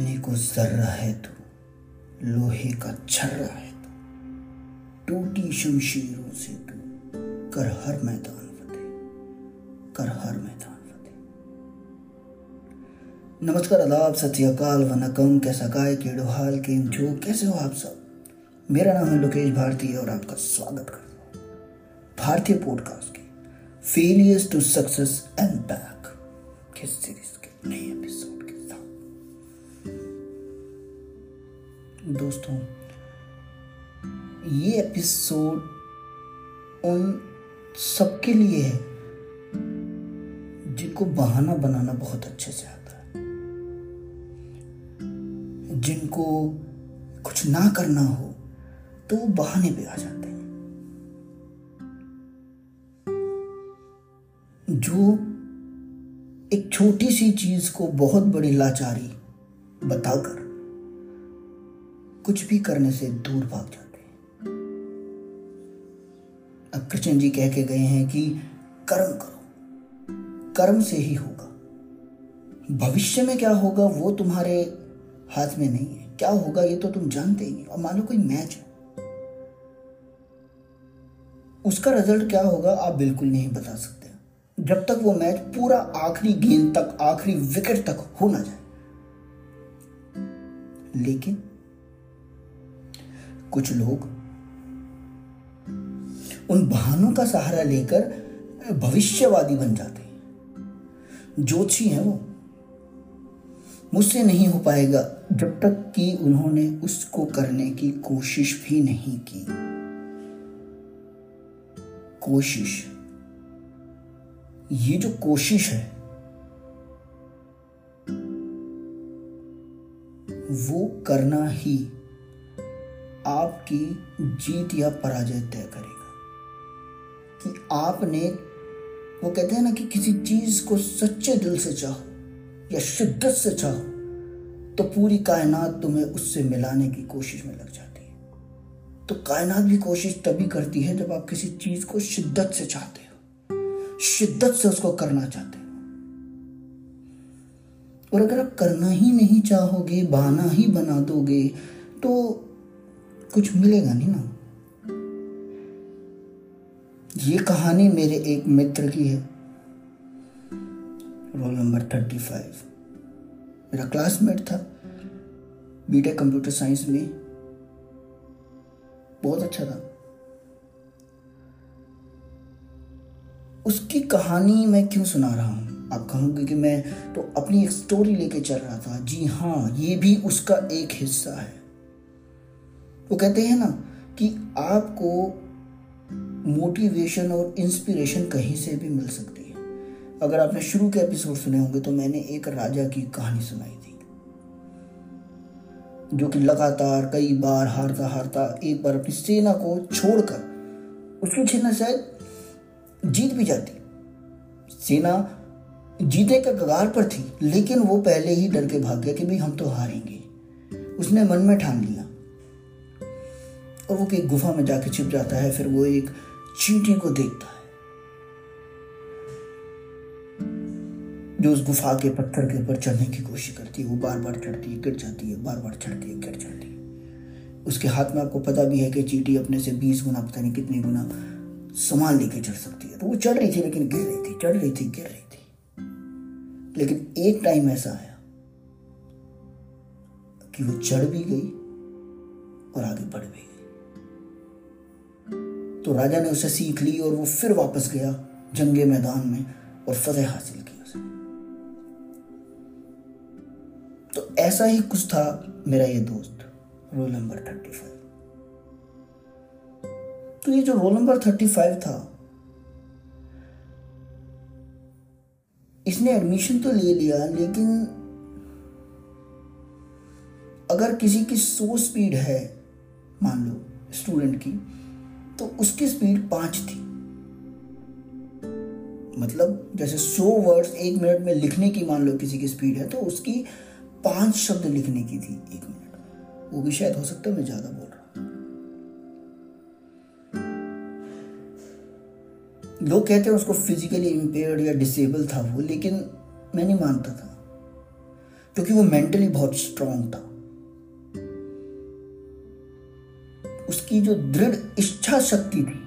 देखने को जर्रा है तू, लोहे का छर्रा है तू। टूटी शमशीरों से तू, कर हर मैदान फतेह, कर हर मैदान फतेह। नमस्कार आदाब सत्यकाल वनकम कैसा काय केड़ो हाल, केम जो कैसे हो आप सब? मेरा नाम है लोकेश भारती और आपका स्वागत करता हूँ भारतीय पॉडकास्ट के failures to success and back के सीरीज़ के नए एपिसोड दोस्तों, ये एपिसोड उन सबके लिए है, जिनको बहाना बनाना बहुत अच्छे से आता है। जिनको कुछ ना करना हो तो वो बहाने पे आ जाते हैं। जो एक छोटी सी चीज़ को बहुत बड़ी लाचारी बताकर कुछ भी करने से दूर भाग जाते हैं। अब कृष्ण जी कह के गए हैं कि कर्म करो। कर्म से ही होगा। भविष्य में क्या होगा वो तुम्हारे हाथ में नहीं है। क्या होगा ये तो तुम जानते ही नहीं और मान लो कोई मैच है। उसका रिज़ल्ट क्या होगा आप बिल्कुल नहीं बता सकते। जब तक वो मैच पूरा आखिरी गेंद तक, आखिरी विकेट तक हो ना जाए। लेकिन कुछ लोग उन बहानों का सहारा लेकर भविष्यवादी बन जाते हैं। ज्योतिषी हैं वो। मुझसे नहीं हो पाएगा जब तक कि उन्होंने उसको करने की कोशिश भी नहीं की। कोशिश। ये जो कोशिश है, वो करना ही आपकी जीत या पराजय तय करेगा। कि आपने, वो कहते हैं ना कि किसी चीज़ को सच्चे दिल से चाहो या शिद्दत से चाहो तो पूरी कायनात तुम्हें उससे मिलाने की कोशिश में लग जाती है। तो कायनात भी कोशिश तभी करती है जब आप किसी चीज़ को शिद्दत से चाहते हो, शिद्दत से उसको करना चाहते हो। और अगर आप करना ही नहीं चाहोगे, बहाना ही बना दोगे तो कुछ मिलेगा नहीं ना। ये कहानी मेरे एक मित्र की है। रोल नंबर थर्टी फाइव मेरा क्लासमेट था। बीटेक कंप्यूटर साइंस में। बहुत अच्छा था। उसकी कहानी मैं क्यों सुना रहा हूँ? आप कहोगे कि मैं तो अपनी एक स्टोरी लेके चल रहा था। जी हाँ ये भी उसका एक हिस्सा है। वो कहते हैं ना कि आपको मोटिवेशन और इंस्पिरेशन कहीं से भी मिल सकती है। अगर आपने शुरू के एपिसोड सुने होंगे तो मैंने एक राजा की कहानी सुनाई थी। जो कि लगातार कई बार हारता हारता एक बार अपनी सेना को छोड़कर उसकी सेना शायद जीत भी जाती। सेना जीते के कगार पर थी, लेकिन वो पहले ही डर के भाग गया कि भाई हम तो हारेंगे। उसने मन में ठान लिया। और वो एक गुफा में जाके छिप जाता है, फिर वो एक चींटी को देखता है। जो उस गुफा के पत्थर के ऊपर चढ़ने की कोशिश करती है, वो बार बार चढ़ती है, गिर जाती है बार बार चढ़ती है, गिर जाती है। उसके हाथ में आपको पता भी है कि चीटी अपने से बीस गुना, पता नहीं कितने गुना सामान लेके चढ़ सकती है। तो वो चढ़ रही थी, लेकिन गिर रही थी, चढ़ रही थी, गिर रही थी। लेकिन एक टाइम ऐसा आया कि वो चढ़ भी गई और आगे बढ़ भी तो राजा ने उसे सीख ली और वो फिर वापस गया जंगे मैदान में और फतेह हासिल की उसने तो ऐसा ही कुछ था मेरा ये दोस्त रोल नंबर थर्टी फाइव तो ये जो रोल नंबर थर्टी फाइव था, इसने एडमिशन तो ले लिया, लेकिन अगर किसी की सो स्पीड है, मान लो स्टूडेंट की तो उसकी स्पीड पाँच थी। मतलब जैसे सौ वर्ड्स एक मिनट में लिखने की मान लो किसी की स्पीड है तो उसकी पाँच शब्द लिखने की थी एक मिनट। वो भी शायद हो सकता है मैं ज़्यादा बोल रहा हूँ। लोग कहते हैं उसको फिजिकली इम्पेयर्ड या डिसेबल था वो, लेकिन मैं नहीं मानता था, क्योंकि वो मेंटली बहुत स्ट्रांग था। उसकी जो दृढ़ इच्छा शक्ति थी,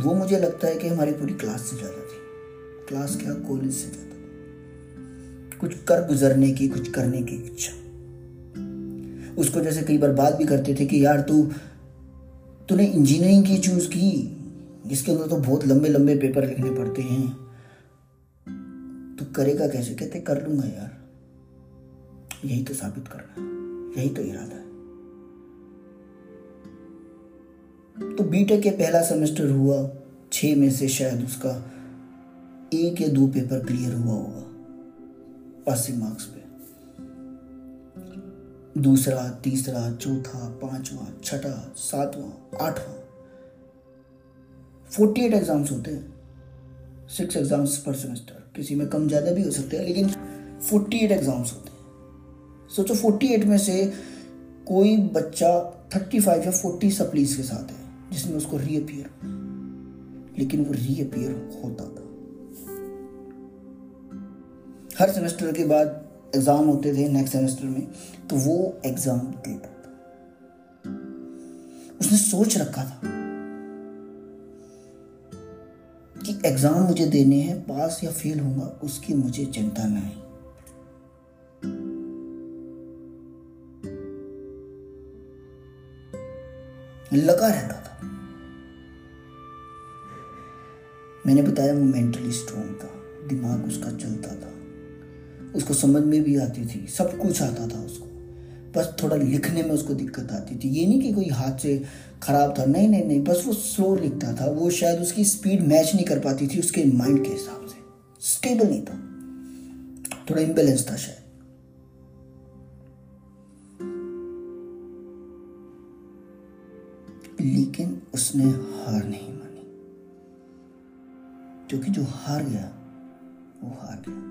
वो मुझे लगता है कि हमारी पूरी क्लास से ज़्यादा थी। क्लास क्या? कॉलेज से ज़्यादा कुछ कर गुजरने की, कुछ करने की इच्छा। उसको जैसे कई बार बात भी करते थे कि यार तू, तूने इंजीनियरिंग की चूज़ की, जिसके अंदर तो बहुत लंबे लंबे पेपर लिखने पड़ते हैं। तो करेगा कैसे? कहते, कर लूँगा यार। यही तो साबित करना यही तो इरादा है। तो बीटेक के पहला सेमेस्टर हुआ छ में से शायद उसका एक या दो पेपर क्लियर हुआ होगा पासिंग मार्क्स पे। दूसरा, तीसरा, चौथा, पांचवा, छठा, सातवां, आठवां। फोर्टी एट एग्ज़ाम्स होते हैं। सिक्स एग्ज़ाम्स पर सेमेस्टर किसी में कम ज़्यादा भी हो सकते हैं, लेकिन फोर्टी एट एग्ज़ाम्स होते हैं। सोचो फोर्टी एट में से कोई बच्चा थर्टी फाइव या फोर्टी सप्लीज के साथ है। जिसमें उसको रीअपियर लेकिन वो रीअपियर होता था। हर सेमेस्टर के बाद एग्ज़ाम होते थे नेक्स्ट सेमेस्टर में तो वो एग्ज़ाम देता था। उसने सोच रखा था कि एग्ज़ाम मुझे देने हैं पास या फेल होगा, उसकी मुझे चिंता नहीं। लगा रहता मैंने बताया वो मेंटली स्ट्रॉन्ग था। दिमाग उसका चलता था। उसको समझ में भी आती थी। सब कुछ आता था उसको। बस थोड़ा लिखने में उसको दिक्कत आती थी। ये नहीं कि कोई हाथ से खराब था। नहीं नहीं नहीं। बस वो स्लो लिखता था। वो शायद उसकी स्पीड मैच नहीं कर पाती थी उसके माइंड के हिसाब से। स्टेबल नहीं था। थोड़ा इम्बेलेंस था शायद। लेकिन उसने हार नहीं मानी। क्योंकि जो हार गया, वो हार गया।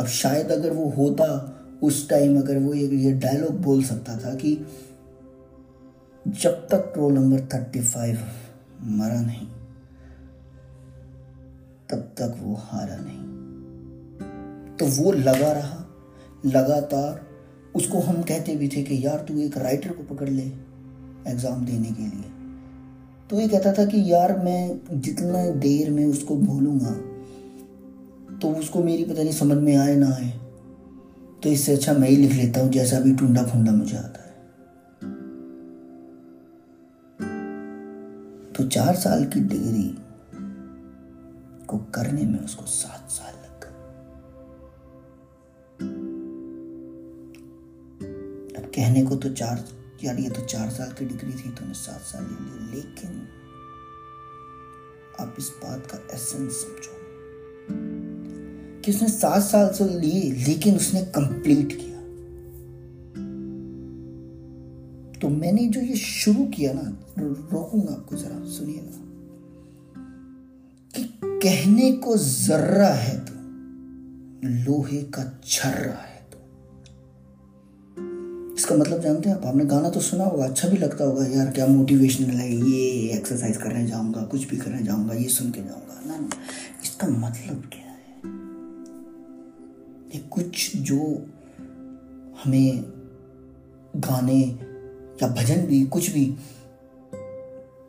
अब शायद अगर वो होता उस टाइम अगर वो ये ये डायलॉग बोल सकता था कि जब तक रोल नंबर थर्टी फाइव मरा नहीं, तब तक वो हारा नहीं। तो वो लगा रहा, लगातार, उसको हम कहते भी थे कि यार तू एक राइटर को पकड़ ले एग्ज़ाम देने के लिए। तो ये कहता था कि यार मैं जितना देर में उसको भूलूँगा तो उसको मेरी पता नहीं समझ में आए ना आए। तो इससे अच्छा मैं ही लिख लेता हूँ, जैसा भी टूंडा फूंडा मुझे आता है। तो चार साल की डिग्री को करने में उसको सात साल लग गए। अब कहने को तो चार यार ये तो चार साल की डिग्री थी तो मैं सात साल ले ली लेकिन आप इस बात का एसेंस समझो। कि उसने सात साल से लिए लेकिन उसने कंप्लीट किया। तो मैंने जो ये शुरू किया ना रोकूँगा आपको जरा सुनिएगा कि कहने को जर्रा है तो लोहे का छर्रा है। इसका मतलब जानते हैं आप? आपने गाना तो सुना होगा अच्छा भी लगता होगा यार, क्या मोटिवेशनल है, ये एक्सरसाइज करने जाऊँगा, कुछ भी करने जाऊँगा, ये सुन के जाऊँगा। ना इसका मतलब क्या है? ये कुछ जो हमें गाने या भजन भी, कुछ भी,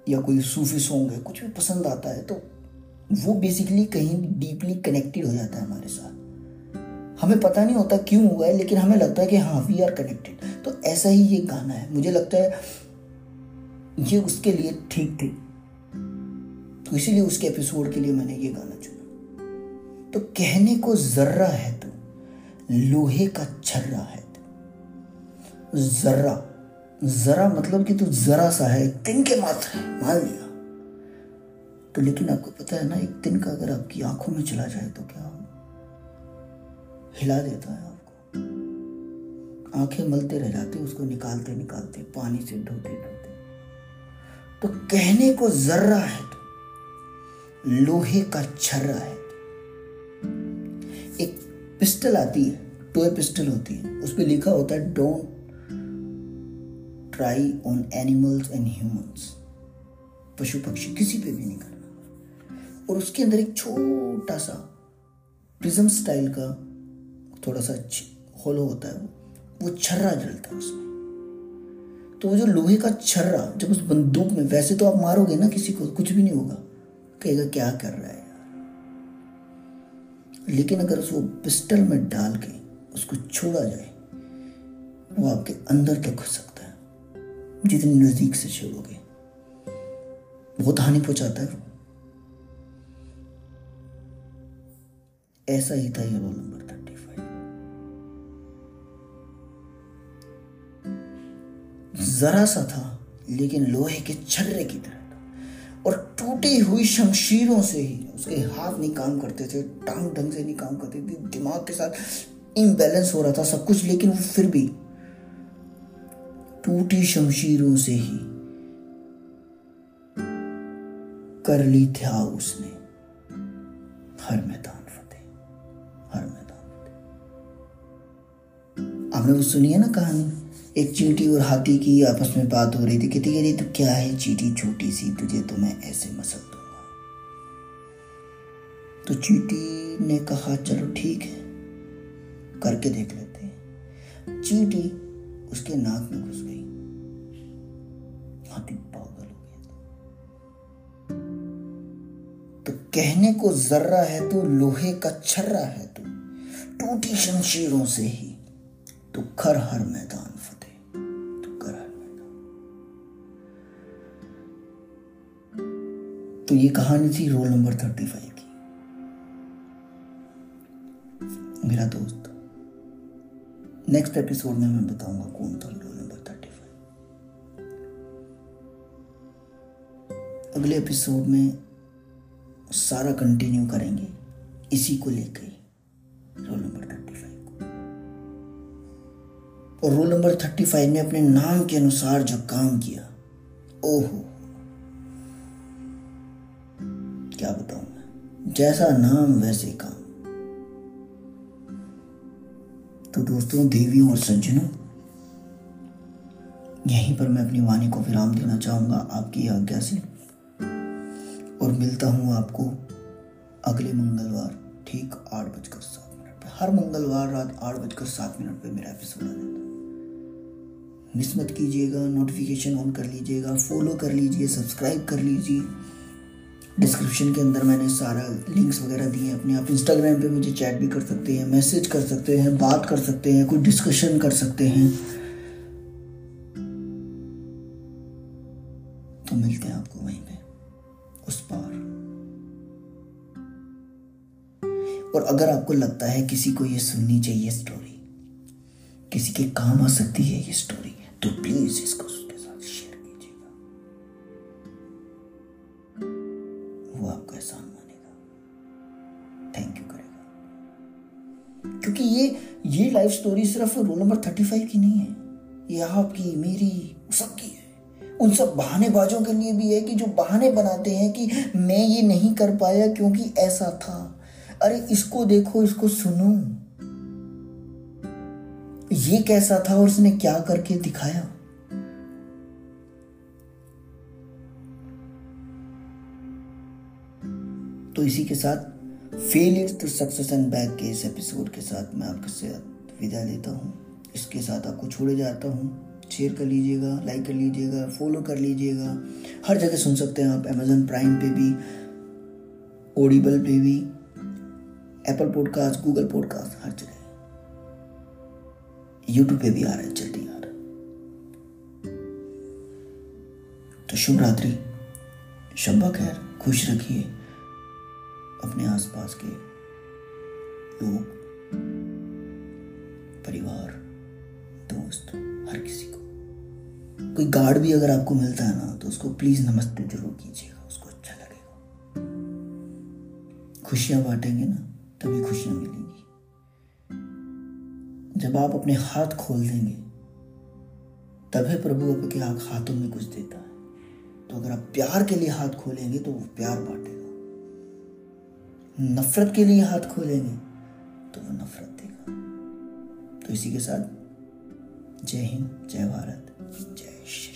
या कोई सूफी सॉन्ग है, कुछ भी पसंद आता है तो वो बेसिकली कहीं डीपली कनेक्टेड हो जाता है हमारे साथ। हमें पता नहीं होता क्यों हुआ है, लेकिन हमें लगता है कि हाँ वी आर कनेक्टेड तो ऐसा ही ये गाना है। मुझे लगता है ये उसके लिए ठीक थी। तो इसीलिए उसके एपिसोड के लिए मैंने ये गाना चुना। तो कहने को जर्रा है तो लोहे का छर्रा है तो। जर्रा। जरा मतलब कि तू जरा सा है दिन के मात्र है, मान लिया। तो लेकिन आपको पता है ना, एक दिन का अगर आपकी आँखों में चला जाए तो क्या हिला देता है आपको। आँखें मलते रह जाते उसको निकालते निकालते, पानी से धोते धोते तो कहने को जर्रा है तो लोहे का छर्रा है तो। एक पिस्टल आती है टोय पिस्टल होती है, उस पर लिखा होता है don't try on animals and humans पशु पक्षी किसी पे भी नहीं करना। और उसके अंदर एक छोटा सा प्रिज्म स्टाइल का थोड़ा सा होलो होता है वो वो छर्रा जलता है उसमें। तो वो जो लोहे का छर्रा, जब उस बंदूक में, वैसे तो आप मारोगे ना किसी को, कुछ भी नहीं होगा। कहेगा, क्या कर रहा है यार? लेकिन अगर उसको पिस्टल में डाल के उसको छोड़ा जाए, वो आपके अंदर तक घुस सकता है? जितनी नज़दीक से छोड़ोगे। बहुत हानि पहुंचाता है ऐसा ही था ये रोल नंबर जरा सा था, लेकिन लोहे के छर्रे की तरह था। और टूटी हुई शमशीरों से ही उसके हाथ नहीं काम करते थे, टांग ढंग से नहीं काम करते थे, दिमाग के साथ इम्बैलेंस हो रहा था सब कुछ, लेकिन वो फिर भी टूटी शमशीरों से ही कर ली था उसने हर मैदान आपने वो सुनी है ना कहानी? एक चींटी और हाथी की आपस में बात हो रही थी, कहती कह रही तो क्या है चींटी? छोटी सी तुझे तो मैं ऐसे मसल दूँगा। तो चींटी ने कहा, चलो ठीक है। करके देख लेते हैं। चींटी उसके नाक में घुस गई। हाथी पागल हो गया तो कहने को जर्रा है तो लोहे का छर्रा है तू, टूटी शमशीरों से ही तो खर हर मैदान तो ये कहानी थी रोल नंबर थर्टी फाइव की। मेरा दोस्त। नेक्स्ट एपिसोड में मैं बताऊँगा कौन था रोल नंबर थर्टी फाइव। अगले एपिसोड में सारा कंटिन्यू करेंगे। इसी को लेकर रोल नंबर थर्टी फाइव को। और रोल नंबर थर्टी फाइव ने अपने नाम के अनुसार जो काम किया, ओहो क्या बताऊँ मैं? जैसा नाम, वैसे काम। तो दोस्तों, देवियों और सज्जनों, यहीं पर मैं अपनी वाणी को विराम देना चाहूँगा आपकी आज्ञा से। और मिलता हूँ आपको अगले मंगलवार, ठीक आठ बजकर सात मिनट पर हर मंगलवार रात आठ बजकर सात मिनट पर मेरा एपिसोड आ जाता है। मिस मत कीजिएगा नोटिफिकेशन ऑन कर लीजिएगा फॉलो कर लीजिए सब्सक्राइब कर लीजिए। डिस्क्रिप्शन के अंदर मैंने सारा लिंक्स वगैरह दिए हैं अपने आप। इंस्टाग्राम पे मुझे चैट भी कर सकते हैं मैसेज कर सकते हैं, बात कर सकते हैं, कोई डिस्कशन कर सकते हैं। तो मिलते हैं आपको वहीं पे, उस पार। और अगर आपको लगता है किसी को ये सुननी चाहिए स्टोरी किसी के काम आ सकती है ये स्टोरी ये लाइफ स्टोरी सिर्फ़ रोल नंबर थर्टी फाइव की नहीं है। ये आपकी, मेरी, सबकी है। उन सब बहानेबाजों के लिए भी है कि जो बहाने बनाते हैं कि मैं ये नहीं कर पाया क्योंकि ऐसा था। अरे, इसको देखो, इसको सुनो। ये कैसा था और उसने क्या करके दिखाया? तो इसी के साथ failure to success and back के इस एपिसोड के साथ मैं आपके साथ विदा लेता हूँ। इसके साथ आपको छोड़े जाता हूँ। शेयर कर लीजिएगा लाइक कर लीजिएगा फॉलो कर लीजिएगा। हर जगह सुन सकते हैं आप अमेजोन प्राइम पे भी ओडिबल पे भी एप्पल पॉडकास्ट गूगल पॉडकास्ट हर जगह। यूट्यूब पे भी आ रहा है, जल्दी आ रहा तो शुभ रात्रि। शब्बा खैर, खुश रखिए। अपने आसपास के लोग। परिवार, दोस्त, हर किसी को। कोई गार्ड भी अगर आपको मिलता है ना तो उसको प्लीज़ नमस्ते ज़रूर कीजिएगा, उसको अच्छा लगेगा। खुशियाँ बांटेंगे ना, तभी खुशियाँ मिलेंगी। जब आप अपने हाथ खोल देंगे, तभी प्रभु आपके हाथों में कुछ देता है। तो अगर आप प्यार के लिए हाथ खोलेंगे तो वो प्यार बांटेगा। नफरत के लिए हाथ खोलेंगे तो वो नफरत देगा। तो इसी के साथ जय हिंद जय भारत जय श्री